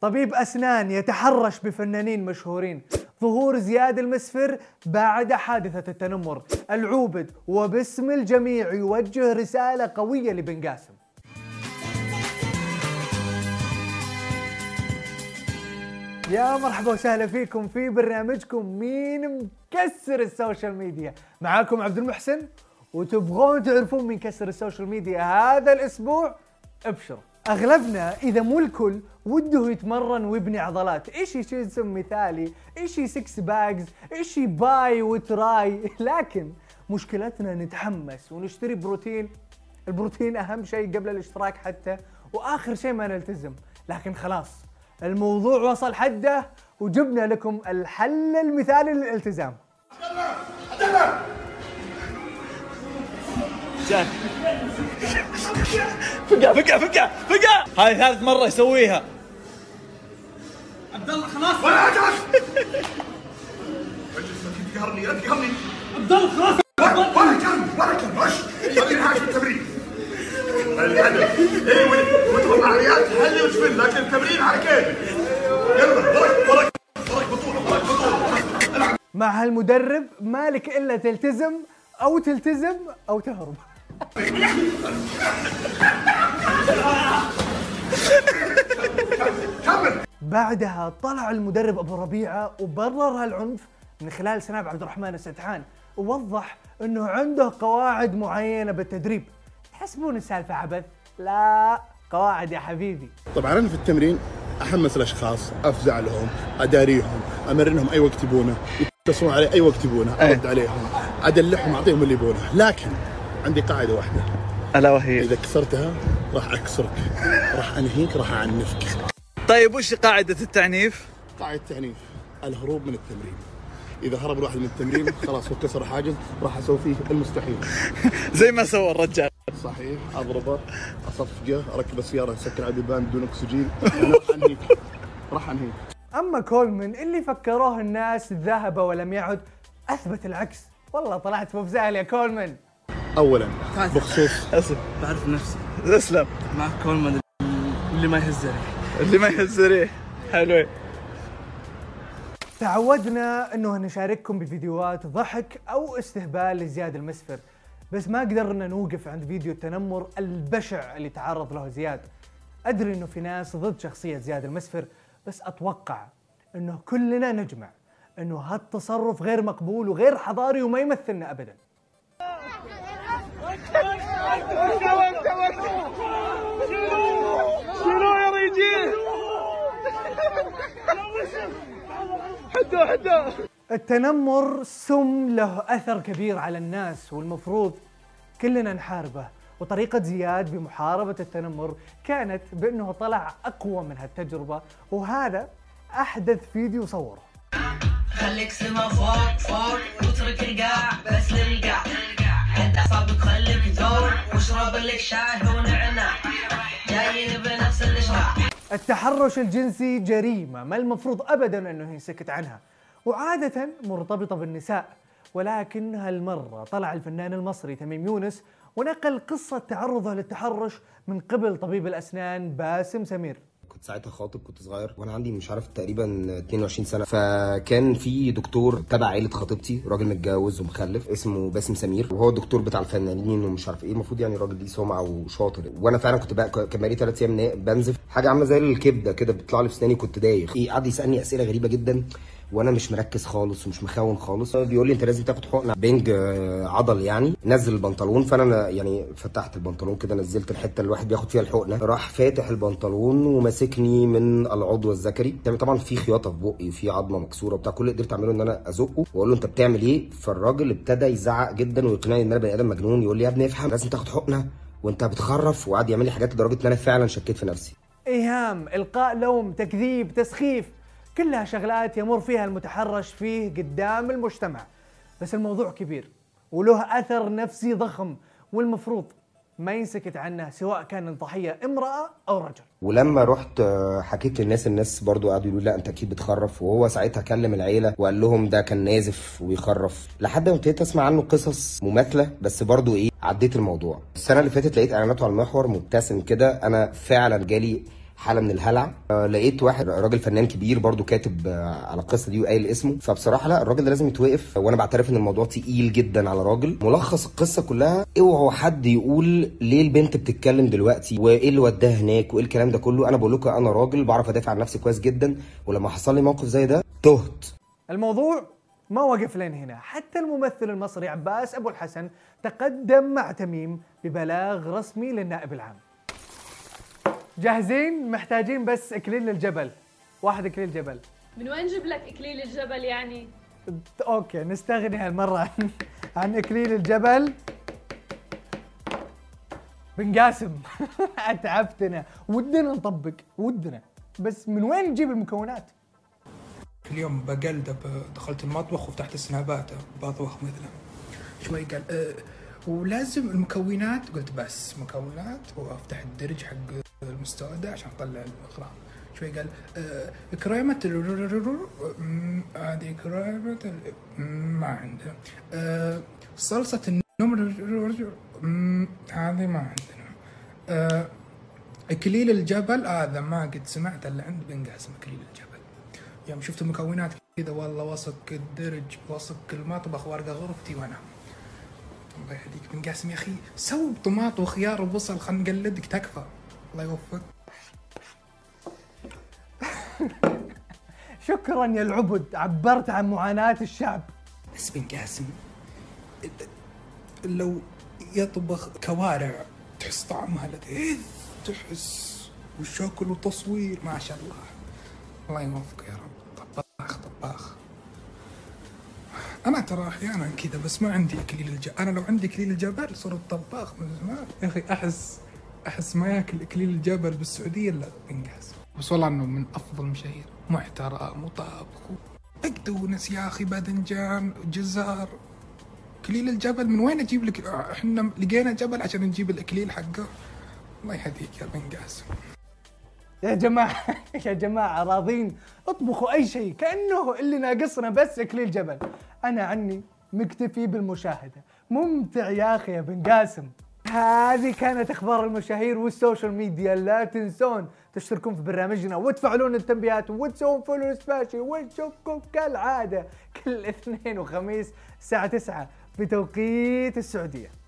طبيب أسنان يتحرش بفنانين مشهورين. ظهور زياد المسفر بعد حادثة التنمر. العوبد وباسم الجميع يوجه رسالة قوية لبن قاسم. يا مرحبا وسهلا فيكم في برنامجكم مين مكسر ال social media. معاكم عبد المحسن وتبغون تعرفون مين كسر ال social media هذا الأسبوع؟ ابشروا. أغلبنا إذا مو الكل وده يتمرن ويبني عضلات. إيش جسم مثالي إيش six packs إيش bi و tri لكن مشكلتنا نتحمس ونشتري بروتين. البروتين أهم شيء قبل الاشتراك حتى وآخر شيء ما نلتزم. لكن خلاص الموضوع وصل حده وجبنا لكم الحل المثالي للالتزام. جان فقع فقع فقع فقع هاي ثالث مرة يسويها. عبد الله خلاص. ولا أجلس اجلس لا تقهرني لا تقهرني. عبد الله خلاص. ولا كلب ولا كلب وش؟ خليني هاي في التمرين. العدل اي وتطلع عريات حلي وشفل لكن التمرين على كيفك يلا وراك بطولة. مع هالمدرب مالك إلا تلتزم أو تلتزم أو تهرب. بعدها طلع المدرب أبو ربيعة وبرر هالعنف من خلال سناب عبد الرحمن السدحان ووضح إنه عنده قواعد معينة بالتدريب. تحسبون السالفة عبث؟ لا قواعد يا حبيبي. طبعا أنا في التمرين أحمس الأشخاص أفزع لهم أداريهم امرنهم أي وقت يبونه يتصلون علي أي وقت يبونه أرد عليهم أدلعهم أعطيهم اللي يبونه. لكن عندي قاعدة واحدة. ألا وهي. إذا كسرتها راح أكسرك. راح أنهيك راح أعنفك. طيب وش قاعدة التعنيف؟ قاعدة تعنيف. الهروب من التمرين. إذا هرب الواحد من التمرين خلاص هو كسر حاجز راح أسوي فيه المستحيل. زي ما سوى الرجال. صحيح. أضربه اصفقه أركب السيارة أسكر على البيبان بدون أكسجين. راح أنهيك. راح أنهيك. أما كولمن اللي فكروه الناس ذهب ولم يعد أثبت العكس. والله طلعت مبزال يا كولمن. اولا. بخصوص اسف بعرف نفسي. أسلم. مع كولمان اللي ما يهز ريح اللي ما يهز ريح حلوين تعودنا إنه نشارككم بفيديوهات ضحك أو استهبال لزياد المسفر. بس ما قدرنا نوقف عند فيديو التنمر البشع اللي تعرض له زياد. أدري إنه في ناس ضد شخصية زياد المسفر بس أتوقع إنه كلنا نجمع إنه هالتصرف غير مقبول وغير حضاري وما يمثلنا ابدا. يا رجال التنمر سم له أثر كبير على الناس والمفروض كلنا نحاربه. وطريقة زياد بمحاربة التنمر كانت بأنه طلع أقوى من هالتجربة وهذا أحدث فيديو صوره. خليك سما فوق فوق واترك التحرش الجنسي جريمة ما المفروض أبدا أنه ينسكت عنها. وعادة مرتبطة بالنساء ولكن هالمرة طلع الفنان المصري تميم يونس ونقل قصة تعرضه للتحرش من قبل طبيب الأسنان باسم سمير. كنت ساعتها خاطب كنت صغير وأنا عندي مش عارف تقريبا 22 سنة. فكان في دكتور تبع عيلة خطيبتي راجل متجوز ومخلف اسمه باسم سمير وهو الدكتور بتاع الفنانين ومش عارف إيه. المفروض يعني راجل ليه سمعة وشاطر. وأنا فعلا كنت بقى كان بقالي ثلاث أيام بنزف حاجة عاملة زي الكبدة كده بتطلع لي في اسناني كنت دايخ. إيه قعد يسألني أسئلة غريبة جدا. وأنا مش مركز خالص ومش مخون خالص. بيقول لي انت لازم تاخد حقنه بنج آه، عضل يعني. نزل البنطلون فانا يعني فتحت البنطلون كده نزلت الحتة اللي الواحد بياخد فيها الحقنة. راح فاتح البنطلون وماسكني من العضو الذكري. طبعا في خياطة في بقي وفي عظمة مكسورة وبتاع. كل اللي قدرت اعمله ان أنا ازقه. واقول له انت بتعمل إيه؟ فالراجل ابتدى يزعق جدا ويقنعني ان أنا بني آدم مجنون. يقول لي يا ابني افهم لازم تاخد حقنة وانت بتخرف. وقعد يعمل لي حاجات لدرجة ان أنا فعلا شكيت في نفسي. إيهام إلقاء لوم تكذيب تسخيف. كلها شغلات يمر فيها المتحرش فيه قدام المجتمع. بس الموضوع كبير وله أثر نفسي ضخم والمفروض ما ينسكت عنه سواء كان الضحية امرأة أو رجل. ولما رحت آه، حكيت للناس الناس برضو قعدوا يقولوا لا انت أكيد بتخرف. وهو ساعتها كلم العيلة وقال لهم ده كان نازف وبيخرف لحد ما ابتديت أسمع عنه قصص مماثلة بس برضو إيه عديت الموضوع. السنة اللي فاتت لقيت إعلاناته على المحور مبتسم كده. أنا فعلا جالي حالة من الهلع. آه، لقيت واحد راجل فنان كبير برضو كاتب آه، على القصة دي وقايل اسمه. فبصراحة لا الراجل ده لازم يتوقف. وأنا بعترف إن الموضوع تقيل جدا على راجل. ملخص القصة كلها اوعوا حد يقول ليه البنت بتتكلم دلوقتي وايه اللي وداها هناك وايه الكلام ده كله. أنا بقول لكم أنا راجل بعرف أدافع عن نفسي كويس جدا ولما حصل لي موقف زي ده تهت. الموضوع ما وقف لين هنا. حتى الممثل المصري عباس أبو الحسن تقدم مع تميم ببلاغ رسمي للنائب العام. جاهزين؟ محتاجين بس إكليل الجبل واحد إكليل جبل. من وين جيب لك إكليل الجبل يعني؟ أوكي نستغني هالمرة عن عن إكليل الجبل. بن قاسم أتعبتنا. ودنا نطبق. ودنا. بس من وين نجيب المكونات؟ اليوم بقلب دخلت المطبخ وفتحت السنابات. بطبخ مثله شوي قال أه ولازم المكونات. قلت بس مكونات وأفتح الدرج حق المستودع عشان اطلع الاغراض شوي قال أه كريمة هذه كريمة ما عندنا. أه صلصة النمر هذه ما عندنا. أه إكليل الجبل هذا ما قد سمعت إلا عند بن قاسم إكليل الجبل. يوم شفت المكونات كذا والله وصك الدرج وصك المطبخ وأرقى غرفتي وأنا. الله يهديك بن قاسم يا أخي سو طماط وخيار وبصل خلينا نقلدك تكفى. الله يوفقك. شكرا يا العبد عبرت عن معاناة الشعب. بس بن قاسم لو يطبخ كوارع تحس طعمها لذيذ تحس وشكل وتصوير ما شاء الله. الله يوفقه يا رب. طباخ طباخ. أنا ترى أحيانا كذا بس ما عندي اكليل الجبل أنا لو عندي اكليل الجبل صرت طباخ من زمان. يا أخي أحس أحس ما ياكل إكليل الجبل بالسعودية إلا بن قاسم بس والله إنه من أفضل المشاهير محترم وطابخ بقدونس يا أخي باذنجان جزر إكليل الجبل من وين أجيب لك؟ إحنا لقينا جبل عشان نجيب الإكليل حقه. الله يهديك يا بن قاسم يا جماعة يا جماعة راضين؟ اطبخوا أي شيء كأنه اللي ناقصنا بس إكليل جبل. أنا عني مكتفي بالمشاهدة. ممتع يا أخي يا بن قاسم هذه كانت أخبار المشاهير وال social media. لا تنسون تشتركون في برنامجنا وتفعلون التنبيهات وتسوون follow سباشي ونشوفكم كالعادة كل اثنين وخميس الساعة 9 بتوقيت السعودية.